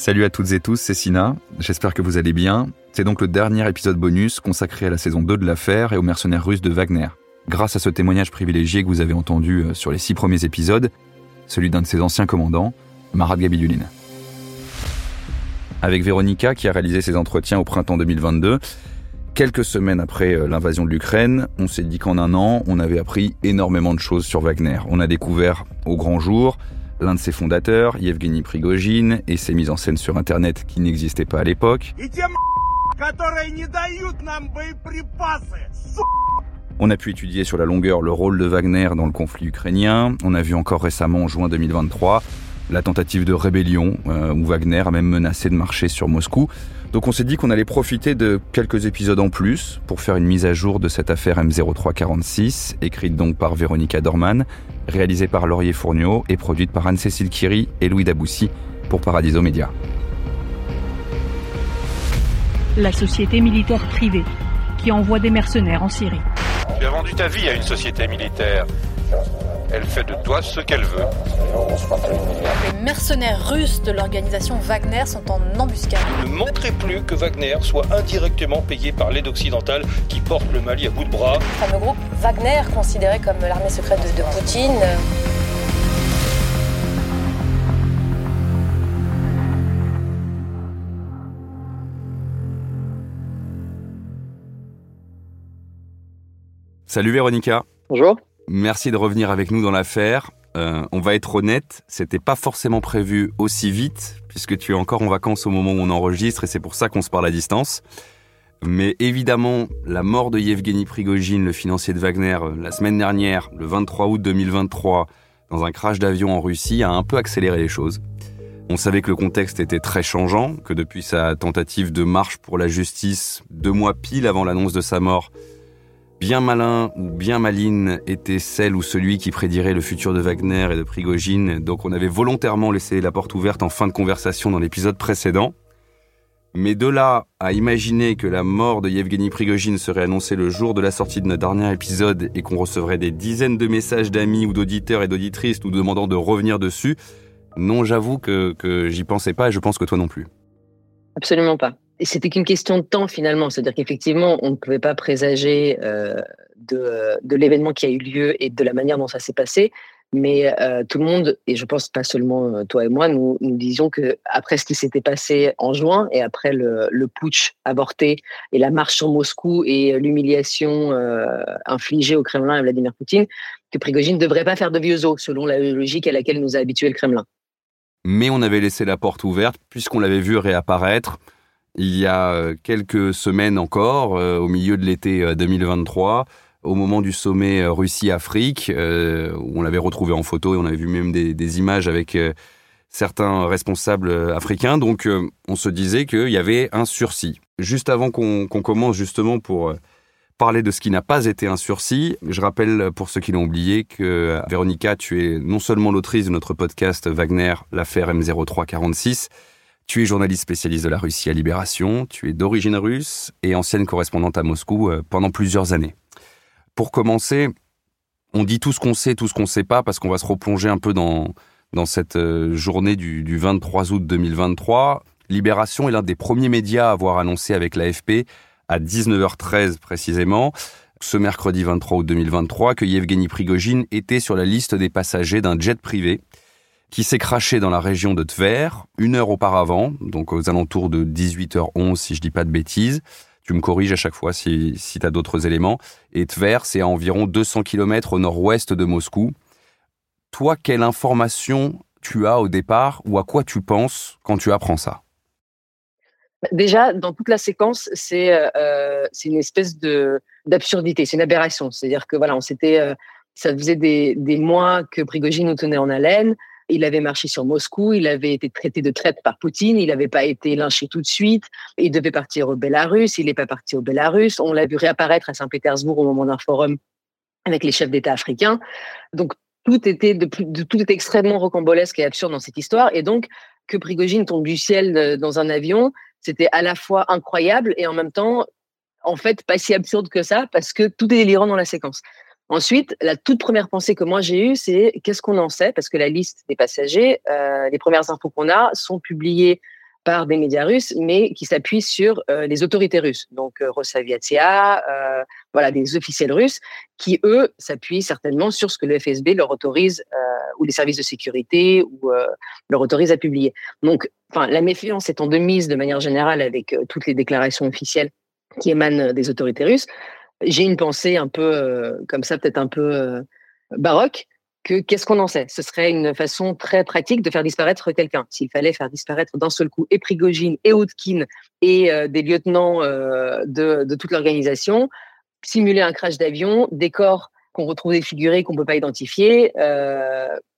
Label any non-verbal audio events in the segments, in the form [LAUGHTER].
Salut à toutes et tous, c'est Sina. J'espère que vous allez bien. C'est donc le dernier épisode bonus consacré à la saison 2 de l'affaire et aux mercenaires russes de Wagner. Grâce à ce témoignage privilégié que vous avez entendu euh, sur les six premiers épisodes, celui d'un de ses anciens commandants, Marat Gabidulin. Avec Véronica, qui a réalisé ses entretiens au printemps 2022, quelques semaines après euh, l'invasion de l'Ukraine, on s'est dit qu'en un an, on avait appris énormément de choses sur Wagner. On a découvert au grand jour l'un de ses fondateurs, Yevgeny Prigogine, et ses mises en scène sur Internet qui n'existaient pas à l'époque. On a pu étudier sur la longueur le rôle de Wagner dans le conflit ukrainien. On a vu encore récemment, en juin 2023, la tentative de rébellion, euh, où Wagner a même menacé de marcher sur Moscou. Donc on s'est dit qu'on allait profiter de quelques épisodes en plus pour faire une mise à jour de cette affaire M0346, écrite donc par Véronica Dorman, réalisée par Laurier Fourniot et produite par Anne-Cécile Kiri et Louis Daboussi pour Paradiso Media. La société militaire privée qui envoie des mercenaires en Syrie. Tu as vendu ta vie à une société militaire. Elle fait de toi ce qu'elle veut. Les mercenaires russes de l'organisation Wagner sont en embuscade. Ne manquerait plus que Wagner soit indirectement payé par l'aide occidentale qui porte le Mali à bout de bras. Le fameux groupe Wagner, considéré comme l'armée secrète de, de Poutine. Salut Véronica. Bonjour. Merci de revenir avec nous dans l'affaire. Euh, on va être honnête, c'était pas forcément prévu aussi vite, puisque tu es encore en vacances au moment où on enregistre et c'est pour ça qu'on se parle à distance. Mais évidemment, la mort de Yevgeny Prigogine, le financier de Wagner, euh, la semaine dernière, le 23 août 2023, dans un crash d'avion en Russie, a un peu accéléré les choses. On savait que le contexte était très changeant, que depuis sa tentative de marche pour la justice, deux mois pile avant l'annonce de sa mort, bien malin ou bien maline était celle ou celui qui prédirait le futur de Wagner et de Prigogine, donc on avait volontairement laissé la porte ouverte en fin de conversation dans l'épisode précédent. Mais de là à imaginer que la mort de Yevgeny Prigogine serait annoncée le jour de la sortie de notre dernier épisode et qu'on recevrait des dizaines de messages d'amis ou d'auditeurs et d'auditrices nous demandant de revenir dessus, non, j'avoue que, que j'y pensais pas et je pense que toi non plus. Absolument pas. C'était qu'une question de temps finalement, c'est-à-dire qu'effectivement, on ne pouvait pas présager euh, de, de l'événement qui a eu lieu et de la manière dont ça s'est passé. Mais euh, tout le monde, et je pense pas seulement euh, toi et moi, nous, disions que après ce qui s'était passé en juin et après le, putsch avorté et la marche sur Moscou et l'humiliation euh, infligée au Kremlin à Vladimir Poutine, que Prigogine ne devrait pas faire de vieux os, selon la logique à laquelle nous a habitué le Kremlin. Mais on avait laissé la porte ouverte puisqu'on l'avait vu réapparaître il y a quelques semaines encore, au milieu de l'été 2023, au moment du sommet Russie-Afrique, où on l'avait retrouvé en photo et on avait vu même des, images avec certains responsables africains. Donc on se disait qu'il y avait un sursis. Juste avant qu'on qu commence justement pour parler de ce qui n'a pas été un sursis, je rappelle pour ceux qui l'ont oublié que Véronica, tu es non seulement l'autrice de notre podcast Wagner, l'affaire M0346, tu es journaliste spécialiste de la Russie à Libération, tu es d'origine russe et ancienne correspondante à Moscou pendant plusieurs années. Pour commencer, on dit tout ce qu'on sait, tout ce qu'on ne sait pas, parce qu'on va se replonger un peu dans, dans cette journée du, du 23 août 2023. Libération est l'un des premiers médias à avoir annoncé avec l'AFP, à 19h13 précisément, ce mercredi 23 août 2023, que Yevgeny Prigogine était sur la liste des passagers d'un jet privé qui s'est craché dans la région de Tver une heure auparavant, donc aux alentours de 18h11 si je dis pas de bêtises. Tu me corriges à chaque fois si, si tu as d'autres éléments. Et Tver, c'est à environ 200 km au nord-ouest de Moscou. Toi, quelle information tu as au départ ou à quoi tu penses quand tu apprends ça? Déjà, dans toute la séquence, c'est euh, une espèce d'absurdité, c'est une aberration. C'est-à-dire que voilà, on euh, Ça faisait des, des mois que Prigogine nous tenait en haleine. Il avait marché sur Moscou, il avait été traité de traite par Poutine, il n'avait pas été lynché tout de suite, il devait partir au Bélarus, il n'est pas parti au Bélarus. On l'a vu réapparaître à Saint-Pétersbourg au moment d'un forum avec les chefs d'État africains. Donc tout était, de, tout extrêmement rocambolesque et absurde dans cette histoire. Et donc, que Prigogine tombe du ciel euh, dans un avion, c'était à la fois incroyable et en même temps, en fait, pas si absurde que ça, parce que tout est délirant dans la séquence. Ensuite, la toute première pensée que moi j'ai eue, c'est qu'est-ce qu'on en sait? Parce que la liste des passagers, euh, les premières infos qu'on a sont publiées par des médias russes, mais qui s'appuient sur euh, les autorités russes, donc euh, euh, voilà, des officiels russes, qui eux s'appuient certainement sur ce que le FSB leur autorise ou les services de sécurité ou leur autorise à publier. Donc, enfin, la méfiance étant de mise de manière générale avec toutes les déclarations officielles qui émanent des autorités russes j'ai une pensée un peu euh, comme ça, peut-être un peu euh, baroque, que qu'est-ce qu'on en sait? Ce serait une façon très pratique de faire disparaître quelqu'un. S'il fallait faire disparaître d'un seul coup et Prigogine et Outkin et euh, des lieutenants de, toute l'organisation, simuler un crash d'avion, des corps qu'on retrouve défigurés, qu'on ne peut pas identifier,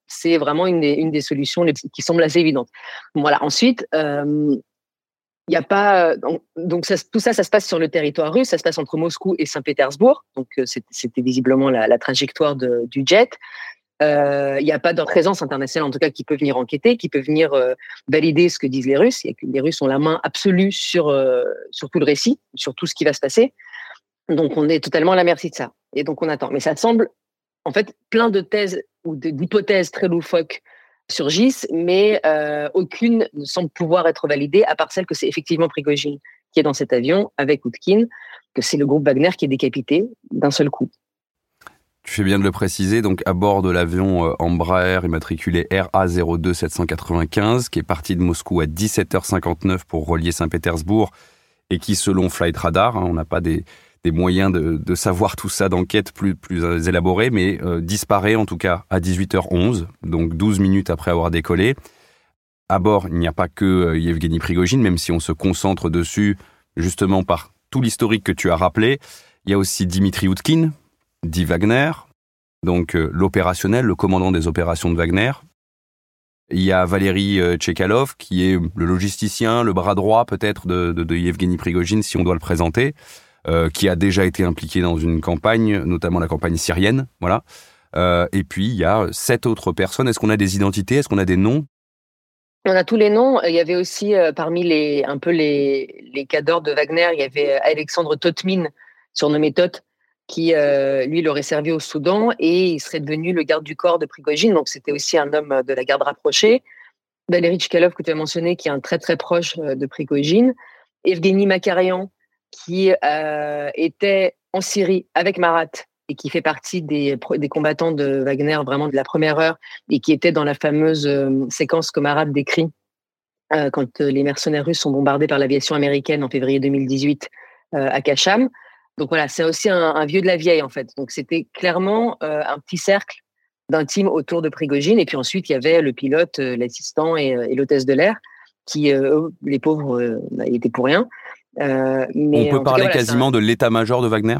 c'est vraiment une des solutions qui semble assez évidente. Voilà. Ensuite, il a pas euh, donc, tout ça, ça se passe sur le territoire russe, ça se passe entre Moscou et Saint-Pétersbourg, donc euh, c'était visiblement la, trajectoire du jet. Euh, il n'y a pas de présence internationale, en tout cas, qui peut venir enquêter, qui peut venir euh, valider ce que disent les Russes. Les Russes ont la main absolue sur, euh, sur tout le récit, sur tout ce qui va se passer. Donc, on est totalement à la merci de ça. Et donc, on attend. Mais ça semble, en fait, plein de thèses ou d'hypothèses très loufoques surgissent, mais euh, aucune ne semble pouvoir être validée, à part celle que c'est effectivement Prigogine qui est dans cet avion avec Outkin, que c'est le groupe Wagner qui est décapité d'un seul coup. Tu fais bien de le préciser, donc à bord de l'avion euh, Embraer immatriculé RA02 795, qui est parti de Moscou à 17h59 pour relier Saint-Pétersbourg, et qui, selon Flight Radar, hein, on n'a pas des, des moyens de, de, savoir tout ça d'enquête plus, plus élaborés, mais euh, disparaît en tout cas à 18h11, donc 12 minutes après avoir décollé. À bord, il n'y a pas que euh, Yevgeny Prigogine, même si on se concentre dessus justement par tout l'historique que tu as rappelé. Il y a aussi Dimitri Outkin, dit Wagner, donc euh, l'opérationnel, le commandant des opérations de Wagner. Il y a Valérie euh, Tchekalov, qui est le logisticien, le bras droit peut-être de, de, de Yevgeny Prigogine, si on doit le présenter. Euh, qui a déjà été impliqué dans une campagne, notamment la campagne syrienne. Voilà. Euh, et puis il y a sept autres personnes. Est-ce qu'on a des identités? Est-ce qu'on a des noms? On a tous les noms. Il y avait aussi euh, parmi les un peu les les cadors de Wagner, il y avait Alexandre Totmin, surnommé Tot, qui lui l'aurait servi au Soudan et il serait devenu le garde du corps de Prigogine. Donc c'était aussi un homme de la garde rapprochée. Valéry Chkalov que tu as mentionné, qui est un très très proche de Prigogine. Evgeny Makarian, qui euh, était en Syrie avec Marat et qui fait partie des, combattants de Wagner vraiment de la première heure et qui était dans la fameuse euh, séquence que Marat décrit euh, quand les mercenaires russes sont bombardés par l'aviation américaine en février 2018 euh, à Kacham. Donc voilà, c'est aussi un, vieux de la vieille en fait. Donc c'était clairement un petit cercle d'intimes autour de Prigogine. Et puis ensuite, il y avait le pilote, l'assistant et, l'hôtesse de l'air qui, les pauvres, étaient pour rien. Euh, mais On peut parler cas, voilà, quasiment un... de l'état-major de Wagner?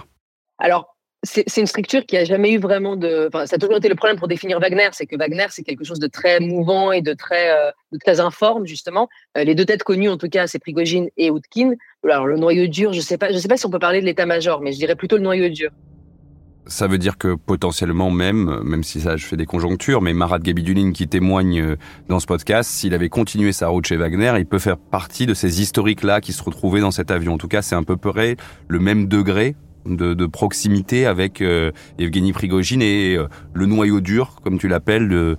Alors, c'est une structure qui a jamais eu vraiment de. Enfin, ça a toujours été le problème pour définir Wagner, c'est que Wagner c'est quelque chose de très mouvant et de très, euh, de très informe justement. Euh, les deux têtes connues en tout cas, c'est Prigogine et Outkin. Alors le noyau dur, je sais pas, je sais pas si on peut parler de l'état-major, mais je dirais plutôt le noyau dur. Ça veut dire que potentiellement même, même si ça je fais des conjonctures, mais Marat Gabidulin qui témoigne euh, dans ce podcast, s'il avait continué sa route chez Wagner, il peut faire partie de ces historiques-là qui se retrouvaient dans cet avion. En tout cas, c'est un peu près le même degré de, proximité avec euh, Evgeny Prigogine et euh, le noyau dur, comme tu l'appelles,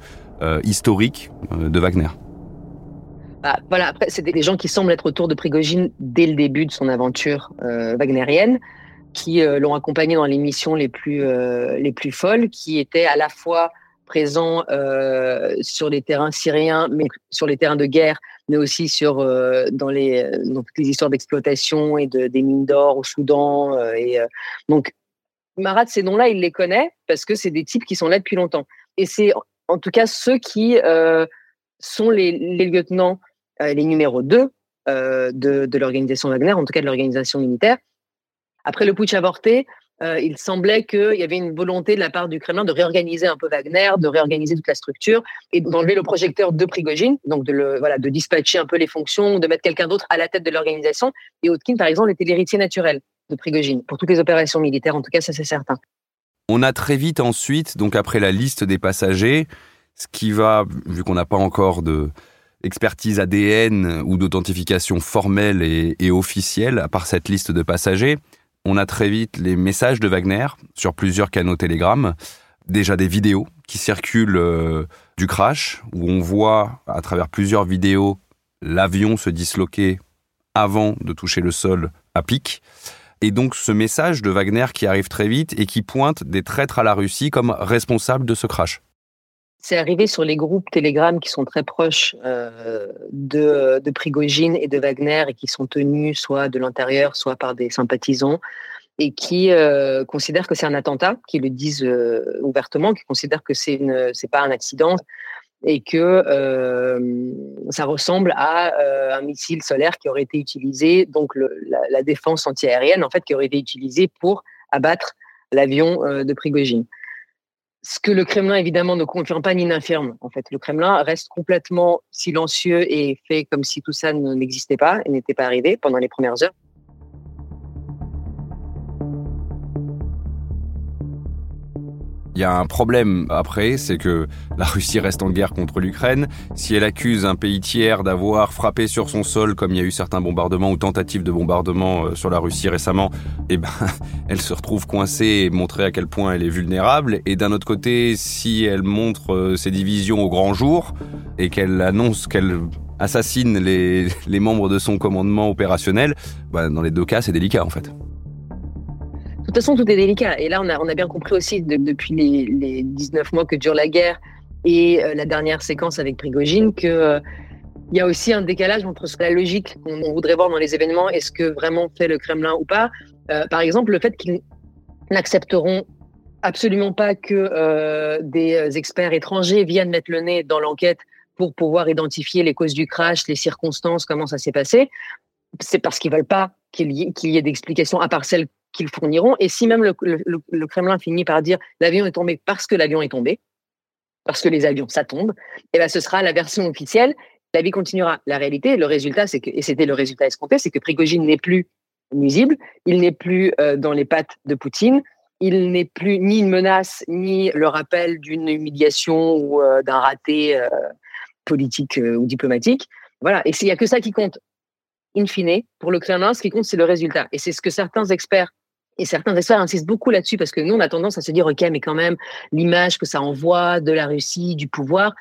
historique de Wagner. Bah, voilà, après, c'est des gens qui semblent être autour de Prigogine dès le début de son aventure wagnérienne qui euh, l'ont accompagné dans les missions les plus euh, les plus folles, qui étaient à la fois présents euh, sur les terrains syriens, mais sur les terrains de guerre, mais aussi sur dans les dans toutes les histoires d'exploitation et de, des mines d'or au Soudan. Et donc Marat, ces noms-là, il les connaît parce que c'est des types qui sont là depuis longtemps. Et c'est en tout cas ceux qui sont les, les lieutenants, les numéros 2 de, de l'organisation Wagner, en tout cas de l'organisation militaire, après le putsch avorté, euh, il semblait qu'il y avait une volonté de la part du Kremlin de réorganiser un peu Wagner, de réorganiser toute la structure et d'enlever le projecteur de Prigogine, donc de, voilà, de dispatcher un peu les fonctions, de mettre quelqu'un d'autre à la tête de l'organisation. Et Otkin, par exemple, était l'héritier naturel de Prigogine pour toutes les opérations militaires, en tout cas, ça c'est certain. On a très vite ensuite, donc après la liste des passagers, ce qui va, vu qu'on n'a pas encore de expertise ADN ou d'authentification formelle et officielle, à part cette liste de passagers, on a très vite les messages de Wagner sur plusieurs canaux Telegram, déjà des vidéos qui circulent euh, du crash, où on voit à travers plusieurs vidéos l'avion se disloquer avant de toucher le sol à pic. Et donc ce message de Wagner qui arrive très vite et qui pointe des traîtres à la Russie comme responsables de ce crash. C'est arrivé sur les groupes Telegram qui sont très proches euh, de, de Prigogine et de Wagner et qui sont tenus soit de l'intérieur, soit par des sympathisants et qui euh, considèrent que c'est un attentat, qui le disent euh, ouvertement, qui considèrent que c'est une, c'est pas un accident et que ça ressemble à un missile solaire qui aurait été utilisé, donc la, défense antiaérienne en fait qui aurait été utilisée pour abattre l'avion de Prigogine ce que le Kremlin évidemment ne confirme pas ni n'infirme. En fait, le Kremlin reste complètement silencieux et fait comme si tout ça n'existait pas et n'était pas arrivé pendant les premières heures. Il y a un problème après, c'est que la Russie reste en guerre contre l'Ukraine. Si elle accuse un pays tiers d'avoir frappé sur son sol, comme il y a eu certains bombardements ou tentatives de bombardement euh, sur la Russie récemment, [LAUGHS] eh ben, elle se retrouve coincée et montrer à quel point elle est vulnérable. Et d'un autre côté, si elle montre euh, ses divisions au grand jour et qu'elle annonce qu'elle assassine les, [LAUGHS] les membres de son commandement opérationnel, ben, dans les deux cas, c'est délicat en fait. De toute façon, tout est délicat. Et là, on a, on a bien compris aussi de, depuis les, les, 19 mois que dure la guerre et euh, la dernière séquence avec Prigogine que euh, il y a aussi un décalage entre la logique qu'on voudrait voir dans les événements et ce que vraiment fait le Kremlin ou pas. Euh, par exemple, le fait qu'ils n'accepteront absolument pas que euh, des experts étrangers viennent mettre le nez dans l'enquête pour pouvoir identifier les causes du crash, les circonstances, comment ça s'est passé. C'est parce qu'ils veulent pas qu'il y qu y ait d'explications à part celles qu'ils fourniront. Et si même le, Kremlin finit par dire l'avion est tombé parce que l'avion est tombé, parce que les avions, ça tombe, et eh ben ce sera la version officielle. La vie continuera. La réalité, le résultat, c'est que, et c'était le résultat escompté, c'est que Prigogine n'est plus nuisible, il n'est plus euh, dans les pattes de Poutine, il n'est plus ni une menace, ni le rappel d'une humiliation ou euh, d'un raté euh, politique ou diplomatique. Voilà. Et il n'y a que ça qui compte. In fine, pour le Kremlin, ce qui compte, c'est le résultat. Et c'est ce que certains experts et certains experts insistent beaucoup là-dessus parce que nous, on a tendance à se dire, OK, mais quand même, l'image que ça envoie de la Russie, du pouvoir,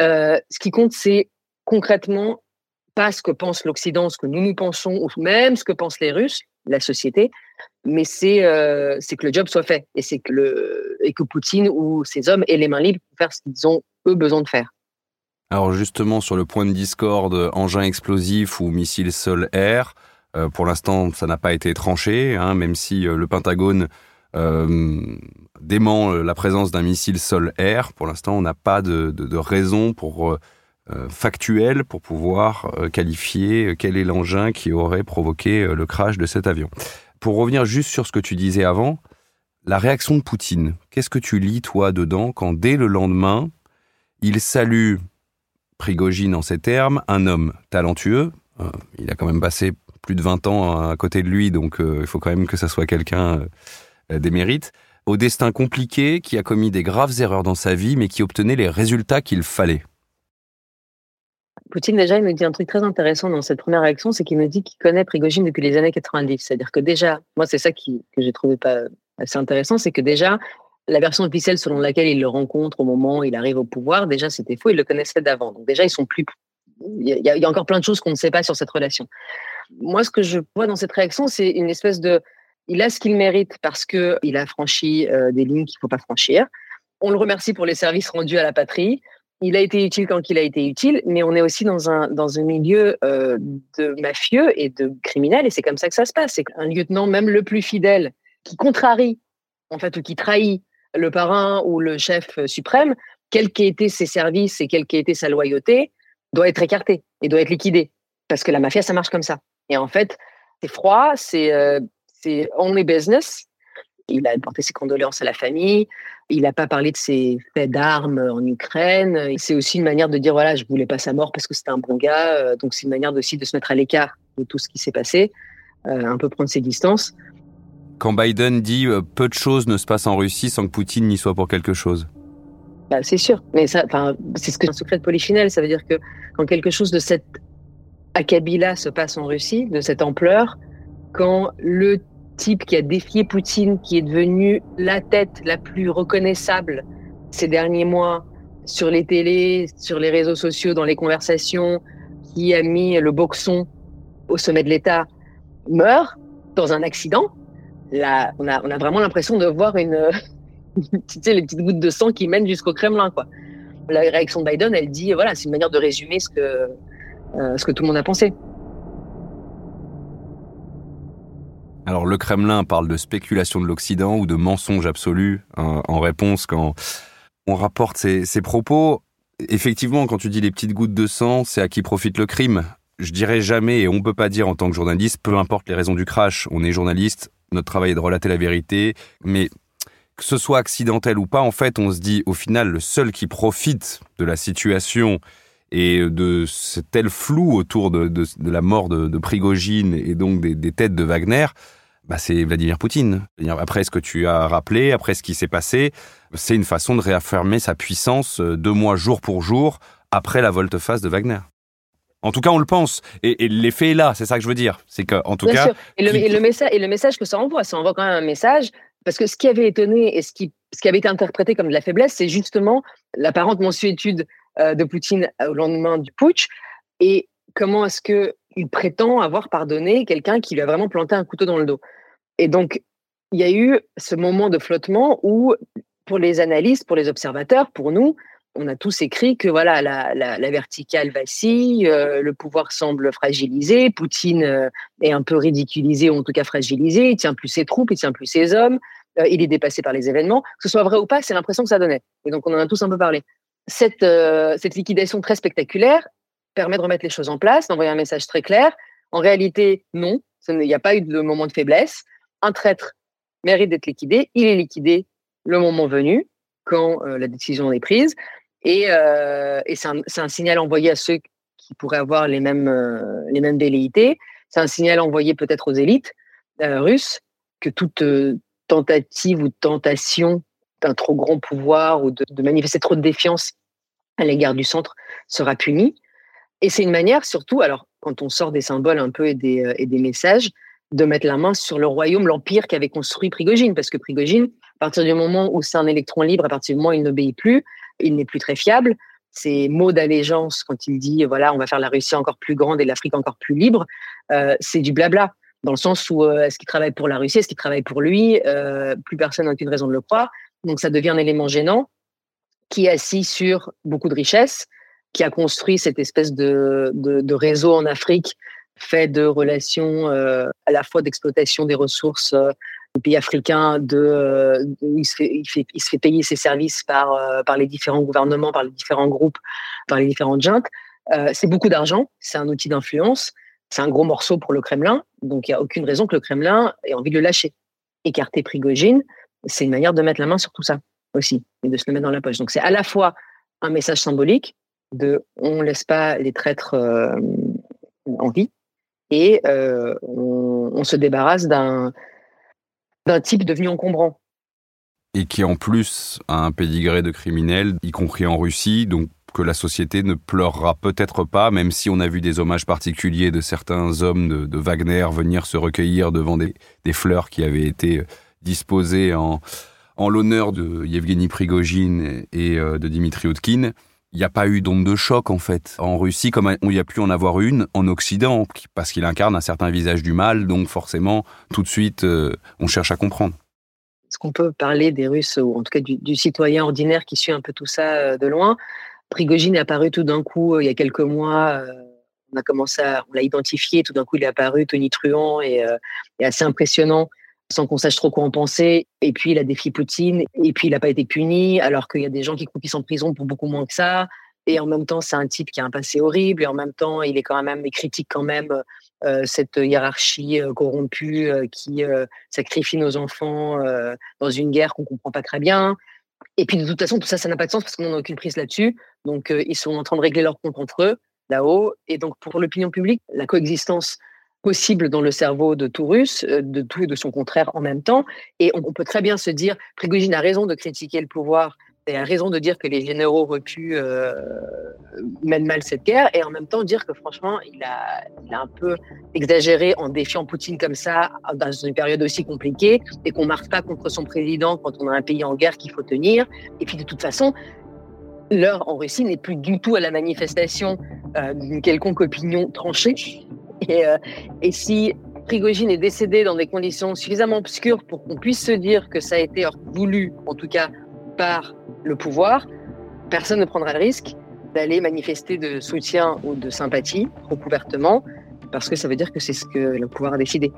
euh, ce qui compte, c'est concrètement pas ce que pense l'Occident, ce que nous nous pensons, ou même ce que pensent les Russes, la société, mais c'est euh, que le job soit fait et que le et que Poutine ou ses hommes aient les mains libres pour faire ce qu'ils ont eux besoin de faire. Alors justement sur le point de discorde, engin explosif ou missile sol-air, euh, pour l'instant, ça n'a pas été tranché, hein, même si euh, le Pentagone euh, dément la présence d'un missile sol-air. Pour l'instant, on n'a pas de, raison pour factuelle pour pouvoir qualifier quel est l'engin qui aurait provoqué le crash de cet avion. Pour revenir juste sur ce que tu disais avant, la réaction de Poutine, qu'est-ce que tu lis toi dedans quand dès le lendemain, il salue Prigogine en ces termes, un homme talentueux, il a quand même passé plus de 20 ans à côté de lui, donc euh, il faut quand même que ça soit quelqu'un euh, des mérites, au destin compliqué, qui a commis des graves erreurs dans sa vie, mais qui obtenait les résultats qu'il fallait. Poutine, déjà, il nous dit un truc très intéressant dans cette première réaction, c'est qu'il nous dit qu'il connaît Prigogine depuis les années 90. C'est-à-dire que déjà, moi, c'est ça qui, que j'ai trouvé pas assez intéressant, c'est que déjà, la version officielle selon laquelle il le rencontre au moment où il arrive au pouvoir, déjà, c'était faux, il le connaissait d'avant. Donc déjà, ils sont plus... Il y a encore plein de choses qu'on ne sait pas sur cette relation moi, ce que je vois dans cette réaction, c'est une espèce de, il a ce qu'il mérite parce que il a franchi euh, des lignes qu'il faut pas franchir. On le remercie pour les services rendus à la patrie. Il a été utile quand il a été utile, mais on est aussi dans un dans un milieu euh, de mafieux et de criminels, et c'est comme ça que ça se passe. C'est qu'un lieutenant, même le plus fidèle, qui contrarie, en fait, ou qui trahit le parrain ou le chef suprême, quels qu'aient été ses services et quelle qu'ait été sa loyauté, doit être écarté et doit être liquidé. Parce que la mafia, ça marche comme ça. Et en fait, c'est froid, c'est euh, only business. Il a apporté ses condoléances à la famille. Il n'a pas parlé de ses faits d'armes en Ukraine. C'est aussi une manière de dire voilà, je voulais pas sa mort parce que c'était un bon gars. Euh, donc c'est une manière aussi de se mettre à l'écart de tout ce qui s'est passé, euh, un peu prendre ses distances. Quand Biden dit euh, peu de choses ne se passent en Russie sans que Poutine n'y soit pour quelque chose. Bah, c'est sûr, mais ça, c'est ce que un secret de Polichinelle. Ça veut dire que quand quelque chose de cette acabit-là se passe en Russie, de cette ampleur, quand le type qui a défié Poutine, qui est devenu la tête la plus reconnaissable ces derniers mois sur les télés, sur les réseaux sociaux, dans les conversations, qui a mis le boxon au sommet de l'État, meurt dans un accident, là, on a, vraiment l'impression de voir une, [LAUGHS] tu sais, les petites gouttes de sang qui mènent jusqu'au Kremlin. La réaction de Biden, elle dit, voilà, c'est une manière de résumer ce que, euh, ce que tout le monde a pensé. Alors le Kremlin parle de spéculation de l'Occident ou de mensonge absolu hein, en réponse quand on rapporte ces, propos. Effectivement, quand tu dis les petites gouttes de sang, c'est à qui profite le crime. Je dirais jamais, et on peut pas dire en tant que journaliste, peu importe les raisons du crash, on est journaliste, notre travail est de relater la vérité, mais que ce soit accidentel ou pas, en fait, on se dit au final, le seul qui profite de la situation et de ce tel flou autour de, la mort de, Prigogine et donc des, têtes de Wagner, bah c'est Vladimir Poutine. Après ce que tu as rappelé, après ce qui s'est passé, c'est une façon de réaffirmer sa puissance euh, deux mois jour pour jour après la volte-face de Wagner. En tout cas, on le pense. Et, l'effet est là, c'est ça que je veux dire. C'est qu'en tout cas. Et, le, message, et le message que ça envoie, ça envoie quand même un message. Parce que ce qui avait étonné et ce qui, ce qui avait été interprété comme de la faiblesse, c'est justement l'apparente mensuétude de Poutine au lendemain du putsch. Et comment est-ce qu'il prétend avoir pardonné quelqu'un qui lui a vraiment planté un couteau dans le dos? Et donc, il y a eu ce moment de flottement où, pour les analystes, pour les observateurs, pour nous, on a tous écrit que voilà la, verticale vacille, euh, le pouvoir semble fragilisé, Poutine euh, est un peu ridiculisé ou en tout cas fragilisé, il tient plus ses troupes, il tient plus ses hommes, il est dépassé par les événements. Que ce soit vrai ou pas, c'est l'impression que ça donnait. Et donc on en a tous un peu parlé cette, euh, cette liquidation très spectaculaire permet de remettre les choses en place, d'envoyer un message très clair. En réalité, non, il n'y a pas eu de moment de faiblesse. Un traître mérite d'être liquidé. Il est liquidé le moment venu, quand euh, la décision est prise. Et, euh, c'est un, signal envoyé à ceux qui pourraient avoir les mêmes, mêmes velléités. C'est un signal envoyé peut-être aux élites russes que toute tentative ou tentation d'un trop grand pouvoir ou de, manifester trop de défiance à l'égard du centre sera puni. Et c'est une manière surtout, alors quand on sort des symboles un peu et des, euh, et des messages, de mettre la main sur le royaume, l'empire qu'avait construit Prigogine. Parce que Prigogine, à partir du moment où c'est un électron libre, à partir du moment où il n'obéit plus, il n'est plus très fiable. Ses mots d'allégeance, quand il dit voilà, on va faire la Russie encore plus grande et l'Afrique encore plus libre, euh, c'est du blabla. Dans le sens où euh, est-ce qu'il travaille pour la Russie, est-ce qu'il travaille pour lui Plus personne n'a aucune raison de le croire. Donc ça devient un élément gênant qui est assis sur beaucoup de richesses, qui a construit cette espèce de, de, réseau en Afrique fait de relations euh, à la fois d'exploitation des ressources euh, du pays africain, de, euh, il, se fait, il, fait, il, se fait, payer ses services par, euh, par les différents gouvernements, par les différents groupes, par les différentes juntes. c'est beaucoup d'argent, c'est un outil d'influence, c'est un gros morceau pour le Kremlin, donc il n'y a aucune raison que le Kremlin ait envie de le lâcher. Écarter Prigogine, c'est une manière de mettre la main sur tout ça aussi et de se le mettre dans la poche. Donc c'est à la fois un message symbolique de on laisse pas les traîtres euh, en vie et euh, on, se débarrasse d'un type devenu encombrant. Et qui en plus a un pédigré de criminel, y compris en Russie, donc que la société ne pleurera peut-être pas, même si on a vu des hommages particuliers de certains hommes de, de Wagner venir se recueillir devant des, des fleurs qui avaient été disposé en, en l'honneur de Yevgeny Prigogine et euh, de Dimitri Outkin, il n'y a pas eu d'onde de choc en fait. En Russie, comme il y a pu en avoir une en Occident, parce qu'il incarne un certain visage du mal, donc forcément, tout de suite, euh, on cherche à comprendre. Est-ce qu'on peut parler des Russes, ou en tout cas du, citoyen ordinaire qui suit un peu tout ça euh, de loin? Prigogine est apparu tout d'un coup, il y a quelques mois, on a commencé à, l'a identifié, tout d'un coup il est apparu tonitruant et, et assez impressionnant sans qu'on sache trop quoi en penser. Et puis, il a défié Poutine. Et puis, il n'a pas été puni, alors qu'il y a des gens qui croupissent en prison pour beaucoup moins que ça. Et en même temps, c'est un type qui a un passé horrible. Et en même temps, il est quand même, il critique quand même cette hiérarchie corrompue qui sacrifie nos enfants dans une guerre qu'on comprend pas très bien. Et puis de toute façon, tout ça, ça n'a pas de sens parce qu'on n'a aucune prise là-dessus. Donc ils sont en train de régler leur compte entre eux là-haut. Et donc pour l'opinion publique, la coexistence possible dans le cerveau de tout russe, de tout et de son contraire en même temps. Et on, peut très bien se dire, Prigogine a raison de critiquer le pouvoir et a raison de dire que les généraux pu euh, mener mal cette guerre, et en même temps dire que franchement, il a, il a un peu exagéré en défiant Poutine comme ça dans une période aussi compliquée, et qu'on ne marche pas contre son président quand on a un pays en guerre qu'il faut tenir. Et puis de toute façon, l'heure en Russie n'est plus du tout à la manifestation euh, d'une quelconque opinion tranchée. Et, euh, et si Prigogine est décédé dans des conditions suffisamment obscures pour qu'on puisse se dire que ça a été voulu, en tout cas par le pouvoir, personne ne prendra le risque d'aller manifester de soutien ou de sympathie trop ouvertement, parce que ça veut dire que c'est ce que le pouvoir a décidé.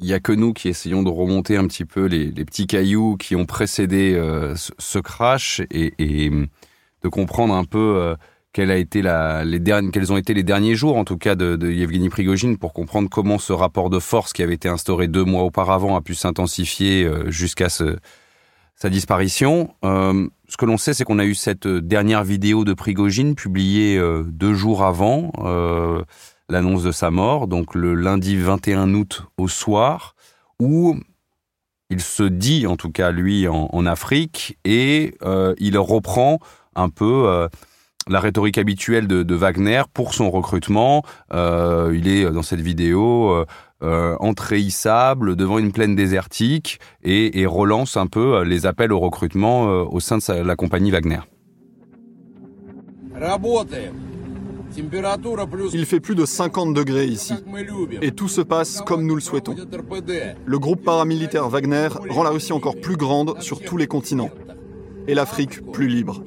Il n'y a que nous qui essayons de remonter un petit peu les, petits cailloux qui ont précédé euh, ce, crash et, de comprendre un peu euh, quelle quels ont été les derniers jours, en tout cas, de, Yevgeny Prigogine, pour comprendre comment ce rapport de force qui avait été instauré deux mois auparavant a pu s'intensifier euh, jusqu'à sa disparition. Euh, ce que l'on sait, c'est qu'on a eu cette dernière vidéo de Prigogine publiée euh, deux jours avant euh, l'annonce de sa mort, donc le lundi 21 août au soir, où il se dit, en tout cas lui, en, Afrique, et euh, il reprend un peu la rhétorique habituelle de, Wagner pour son recrutement. Euh, il est dans cette vidéo euh, euh entréhissable devant une plaine désertique et, relance un peu euh, les appels au recrutement au sein de la compagnie Wagner. Il fait plus de 50 degrés ici. Et tout se passe comme nous le souhaitons. Le groupe paramilitaire Wagner rend la Russie encore plus grande sur tous les continents. Et l'Afrique plus libre.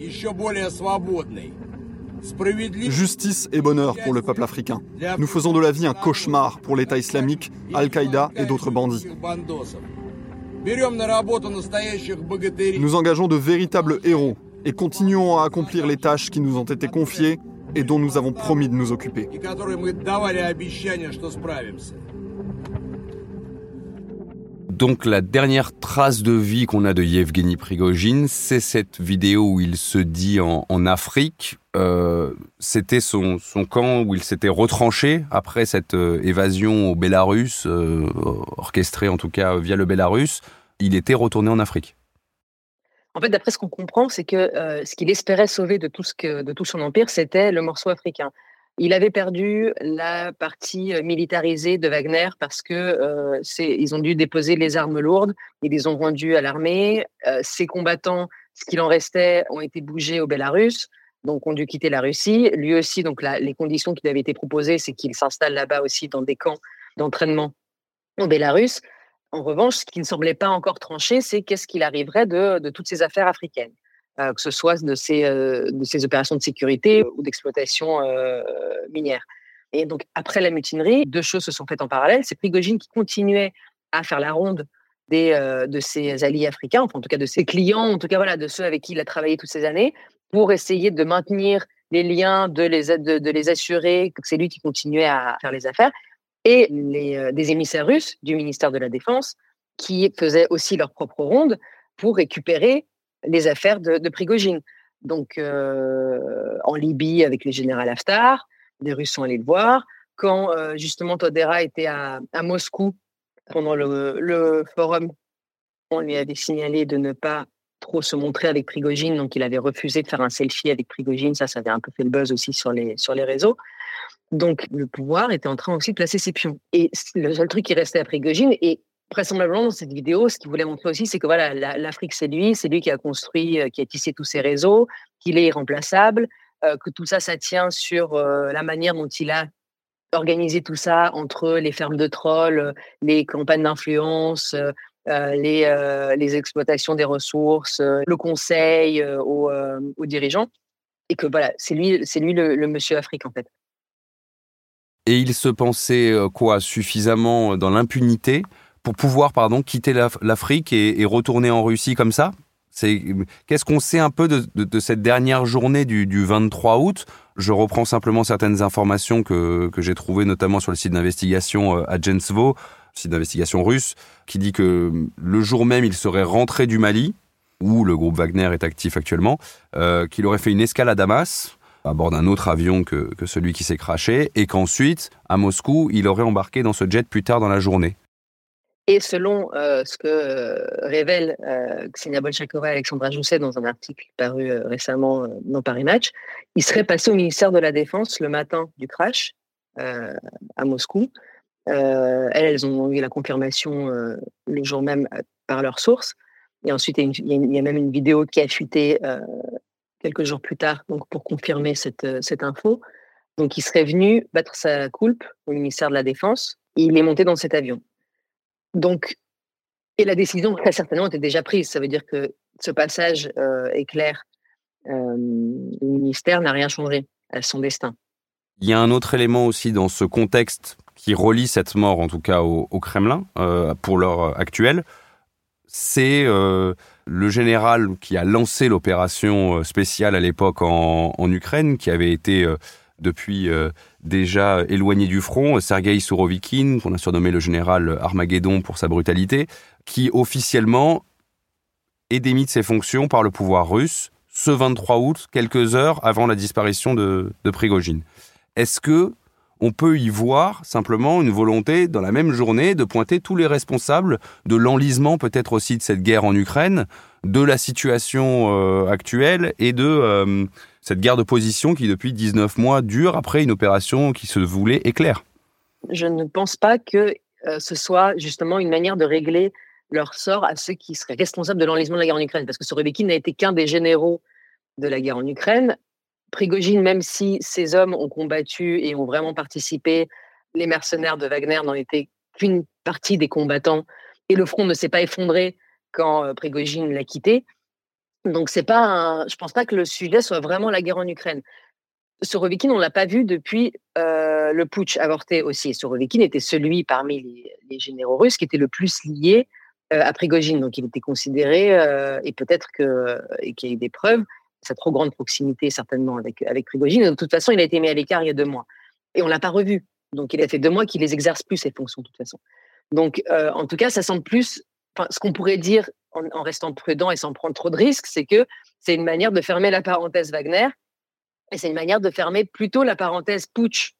Justice et bonheur pour le peuple africain. Nous faisons de la vie un cauchemar pour l'État islamique, Al-Qaïda et d'autres bandits. Nous engageons de véritables héros et continuons à accomplir les tâches qui nous ont été confiées et dont nous avons promis de nous occuper. Donc la dernière trace de vie qu'on a de Yevgeny Prigogine, c'est cette vidéo où il se dit en, Afrique. Euh, c'était son, camp où il s'était retranché après cette euh, évasion au Bélarus, euh, orchestrée en tout cas via le Bélarus. Il était retourné en Afrique. En fait, d'après ce qu'on comprend, c'est que ce qu'il espérait sauver de tout, son empire, c'était le morceau africain. Il avait perdu la partie militarisée de Wagner parce que ils ont dû déposer les armes lourdes, ils les ont rendues à l'armée. Euh, ces combattants, ce qu'il en restait, ont été bougés au Bélarus, donc ont dû quitter la Russie. Lui aussi, donc les conditions qui lui avaient été proposées, c'est qu'il s'installe là-bas aussi dans des camps d'entraînement au Bélarus. En revanche, ce qui ne semblait pas encore tranché, c'est qu'est-ce qu'il arriverait de toutes ces affaires africaines. Euh, que ce soit de ces, euh, de ces opérations de sécurité ou d'exploitation euh, minière. Et donc, après la mutinerie, deux choses se sont faites en parallèle. C'est Prigogine qui continuait à faire la ronde des, de ses alliés africains, enfin, en tout cas de ses clients, en tout cas voilà, de ceux avec qui il a travaillé toutes ces années, pour essayer de maintenir les liens, de les, de les assurer que c'est lui qui continuait à faire les affaires. Et les, des émissaires russes du ministère de la Défense qui faisaient aussi leur propre ronde pour récupérer les affaires de, de Prigogine. Donc, euh, en Libye, avec le général Haftar, les Russes sont allés le voir. Quand, euh, justement, Todera était à, Moscou pendant le, le, forum, on lui avait signalé de ne pas trop se montrer avec Prigogine, donc il avait refusé de faire un selfie avec Prigogine. Ça, ça avait un peu fait le buzz aussi sur les, sur les réseaux. Donc, le pouvoir était en train aussi de placer ses pions. Et le seul truc qui restait à Prigogine, et vraisemblablement dans cette vidéo, ce qu'il voulait montrer aussi, c'est que voilà, l'Afrique c'est lui, c'est lui qui a construit, euh, qui a tissé tous ces réseaux, qu'il est irremplaçable, euh, que tout ça, ça tient sur euh, la manière dont il a organisé tout ça entre les fermes de trolls, les campagnes d'influence, les, les, exploitations des ressources, le conseil aux, aux, dirigeants, et que voilà, c'est lui, lui le monsieur Afrique en fait. Et il se pensait quoi? Suffisamment dans l'impunité? Pour pouvoir pardon quitter l'Afrique et, retourner en Russie comme ça? Qu'est-ce qu'on sait un peu de, cette dernière journée du, 23 août? Je reprends simplement certaines informations que, que j'ai trouvées notamment sur le site d'investigation Agensvo, site d'investigation russe, qui dit que le jour même il serait rentré du Mali, où le groupe Wagner est actif actuellement, qu'il aurait fait une escale à Damas, à bord d'un autre avion que, que celui qui s'est craché, et qu'ensuite, à Moscou, il aurait embarqué dans ce jet plus tard dans la journée. Et selon euh, ce que euh, révèle euh, Ksenia Bolchakova et Alexandra Jousset dans un article paru euh, récemment euh, dans Paris Match, il serait passé au ministère de la Défense le matin du crash à Moscou. elles, elles ont eu la confirmation le jour même par leurs sources. Et ensuite, il y, a y a même une vidéo qui a fuité quelques jours plus tard, donc pour confirmer cette, euh, cette info. Donc, il serait venu battre sa coulpe au ministère de la Défense. Et il est monté dans cet avion. Donc, et la décision très certainement était déjà prise. Ça veut dire que ce passage euh, éclair euh, au ministère n'a rien changé à son destin. Il y a un autre élément aussi dans ce contexte qui relie cette mort, en tout cas au, Kremlin, euh, pour l'heure actuelle, c'est euh, le général qui a lancé l'opération euh, spéciale à l'époque en, Ukraine, qui avait été euh, depuis euh, déjà éloigné du front, Sergei Sourovikine, qu'on a surnommé le général Armageddon pour sa brutalité, qui officiellement est démis de ses fonctions par le pouvoir russe ce 23 août, quelques heures avant la disparition de, de Prigogine. Est-ce que on peut y voir simplement une volonté dans la même journée de pointer tous les responsables de l'enlisement peut-être aussi de cette guerre en Ukraine, de la situation euh, actuelle et de euh, cette guerre de position qui depuis 19 mois dure après une opération qui se voulait éclair. Je ne pense pas que euh, ce soit justement une manière de régler leur sort à ceux qui seraient responsables de l'enlisement de la guerre en Ukraine, parce que Sorovikin n'a été qu'un des généraux de la guerre en Ukraine. Prigogine, même si ces hommes ont combattu et ont vraiment participé, les mercenaires de Wagner n'en étaient qu'une partie des combattants et le front ne s'est pas effondré quand euh, Prigogine l'a quitté. Donc c'est pas, je pense pas que le sujet soit vraiment la guerre en Ukraine. Sorovikin, on l'a pas vu depuis euh, le putsch avorté aussi. Sorovikin était celui parmi les, généraux russes qui était le plus lié euh, à Prigogine. Donc il était considéré, euh, et peut-être qu'il y a eu des preuves, sa trop grande proximité certainement avec, avec Prigogine. de toute façon, il a été mis à l'écart il y a deux mois. Et on l'a pas revu. Donc il a fait deux mois qu'il les exerce plus, ces fonctions, de toute façon. Donc en tout cas, ça semble plus. Ce qu'on pourrait dire en, restant prudent et sans prendre trop de risques, c'est que c'est une manière de fermer la parenthèse Wagner et c'est une manière de fermer plutôt la parenthèse putsch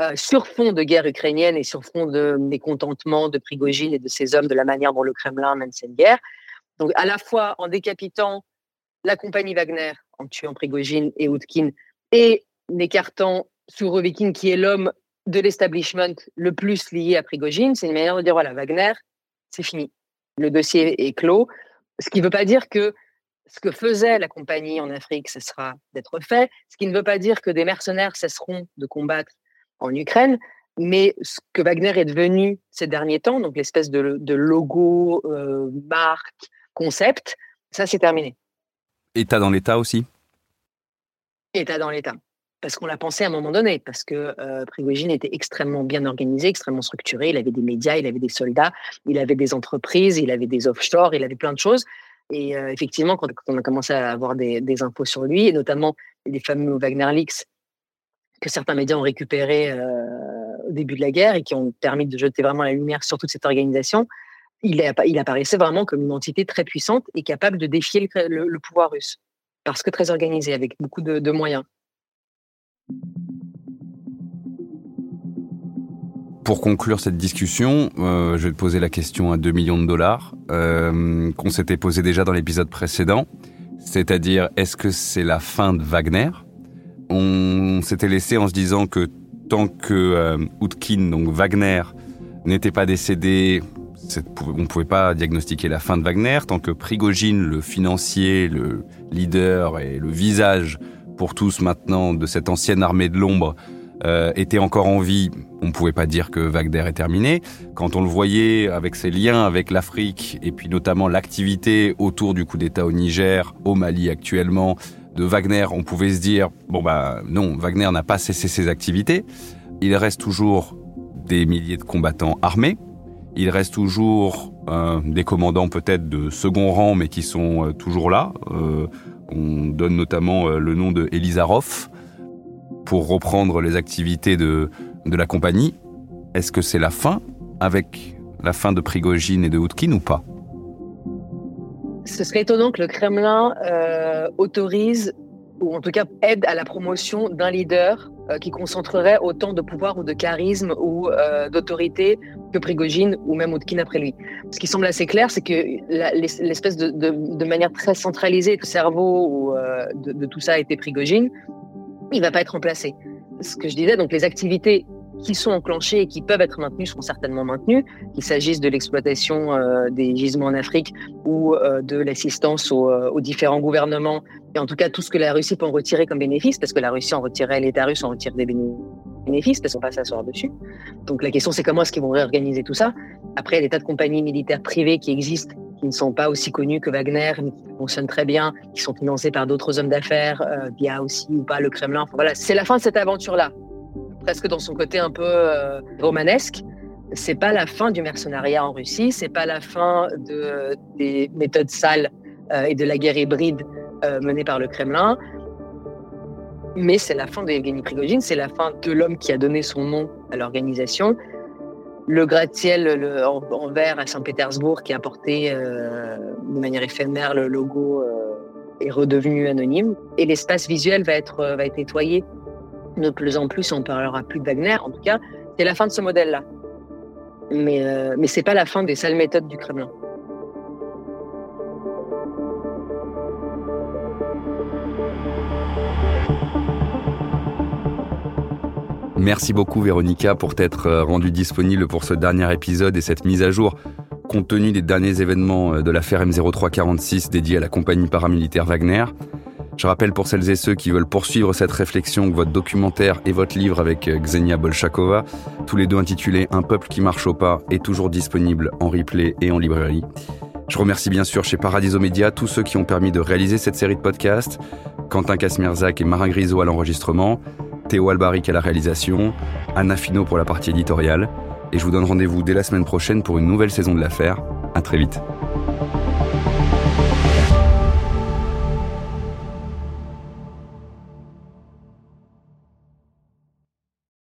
euh, sur fond de guerre ukrainienne et sur fond de mécontentement de Prigogine et de ses hommes de la manière dont le Kremlin mène cette guerre. Donc à la fois en décapitant la compagnie Wagner en tuant Prigogine et Outkin et en écartant Sourovikin qui est l'homme de l'establishment le plus lié à Prigogine, c'est une manière de dire voilà, Wagner, c'est fini. Le dossier est clos. Ce qui ne veut pas dire que ce que faisait la compagnie en Afrique cessera d'être fait, ce qui ne veut pas dire que des mercenaires cesseront de combattre en Ukraine, mais ce que Wagner est devenu ces derniers temps, donc l'espèce de, de, logo, euh, marque, concept, ça c'est terminé. État dans l'État aussi? État dans l'État. Parce qu'on l'a pensé à un moment donné, parce que euh, Prigogine était extrêmement bien organisé, extrêmement structuré. Il avait des médias, il avait des soldats, il avait des entreprises, il avait des offshore, il avait plein de choses. Et euh, effectivement, quand, on a commencé à avoir des, des, infos sur lui, et notamment les fameux Wagner Leaks que certains médias ont récupérés euh, au début de la guerre et qui ont permis de jeter vraiment la lumière sur toute cette organisation, il, apparaissait vraiment comme une entité très puissante et capable de défier le, pouvoir russe, parce que très organisé, avec beaucoup de moyens. Pour conclure cette discussion, euh, je vais poser la question à 2 millions de dollars euh, qu'on s'était posé déjà dans l'épisode précédent, c'est-à-dire est-ce que c'est la fin de Wagner? On s'était laissé en se disant que tant que euh, donc Wagner, n'était pas décédé, on ne pouvait pas diagnostiquer la fin de Wagner, tant que Prigogine, le financier, le leader et le visage pour tous maintenant de cette ancienne armée de l'ombre, euh, était encore en vie, on ne pouvait pas dire que Wagner est terminé. Quand on le voyait avec ses liens avec l'Afrique et puis notamment l'activité autour du coup d'État au Niger, au Mali actuellement, de Wagner, on pouvait se dire bon bah non, Wagner n'a pas cessé ses activités. Il reste toujours des milliers de combattants armés. Il reste toujours euh, des commandants peut-être de second rang, mais qui sont euh, toujours là. On donne notamment euh, le nom de Elizarov, pour reprendre les activités de, la compagnie. Est-ce que c'est la fin avec la fin de Prigogine et de Houtkin ou pas? Ce serait étonnant que le Kremlin euh, autorise ou en tout cas aide à la promotion d'un leader qui concentrerait autant de pouvoir ou de charisme ou euh, d'autorité que Prigogine ou même Outkin après lui. Ce qui semble assez clair, c'est que l'espèce de, manière très centralisée du cerveau ou, euh, de, de, tout ça a été Prigogine, il va pas être remplacé. Ce que je disais, donc les activités qui sont enclenchés et qui peuvent être maintenus seront certainement maintenus, qu'il s'agisse de l'exploitation euh, des gisements en Afrique ou euh, de l'assistance aux, euh, aux, différents gouvernements, et en tout cas tout ce que la Russie peut en retirer comme bénéfice, parce que la Russie en retirait, l'État russe en retire des bénéfices, parce qu'on passe à s'asseoir dessus. Donc la question c'est comment est-ce qu'ils vont réorganiser tout ça? Après, tas de compagnies militaires privées qui existent, qui ne sont pas aussi connues que Wagner, mais qui fonctionnent très bien, qui sont financées par d'autres hommes d'affaires, via aussi ou pas le Kremlin. Voilà, c'est la fin de cette aventure-là presque dans son côté un peu euh, romanesque. C'est pas la fin du mercenariat en Russie, c'est pas la fin de, des méthodes sales euh, et de la guerre hybride euh, menée par le Kremlin, mais c'est la fin de Evgeny Prigogine, c'est la fin de l'homme qui a donné son nom à l'organisation. Le gratte-ciel en, vert à Saint-Pétersbourg qui a porté de manière éphémère le logo est redevenu anonyme et l'espace visuel va être, va être nettoyé de plus en plus, on parlera plus de Wagner. En tout cas, c'est la fin de ce modèle-là. Mais, euh, mais ce n'est pas la fin des sales méthodes du Kremlin. Merci beaucoup Véronica pour t'être euh, rendue disponible pour ce dernier épisode et cette mise à jour compte tenu des derniers événements euh, de l'affaire M0346 dédiée à la compagnie paramilitaire Wagner. Je rappelle pour celles et ceux qui veulent poursuivre cette réflexion que votre documentaire et votre livre avec euh, Xenia Bolshakova, tous les deux intitulés Un peuple qui marche au pas, est toujours disponible en replay et en librairie. Je remercie bien sûr chez Paradiso Media tous ceux qui ont permis de réaliser cette série de podcasts, Quentin Casmierzak et Marin Grisot à l'enregistrement, Théo Albaric à la réalisation, Anna Fino pour la partie éditoriale, et je vous donne rendez-vous dès la semaine prochaine pour une nouvelle saison de l'affaire. À très vite.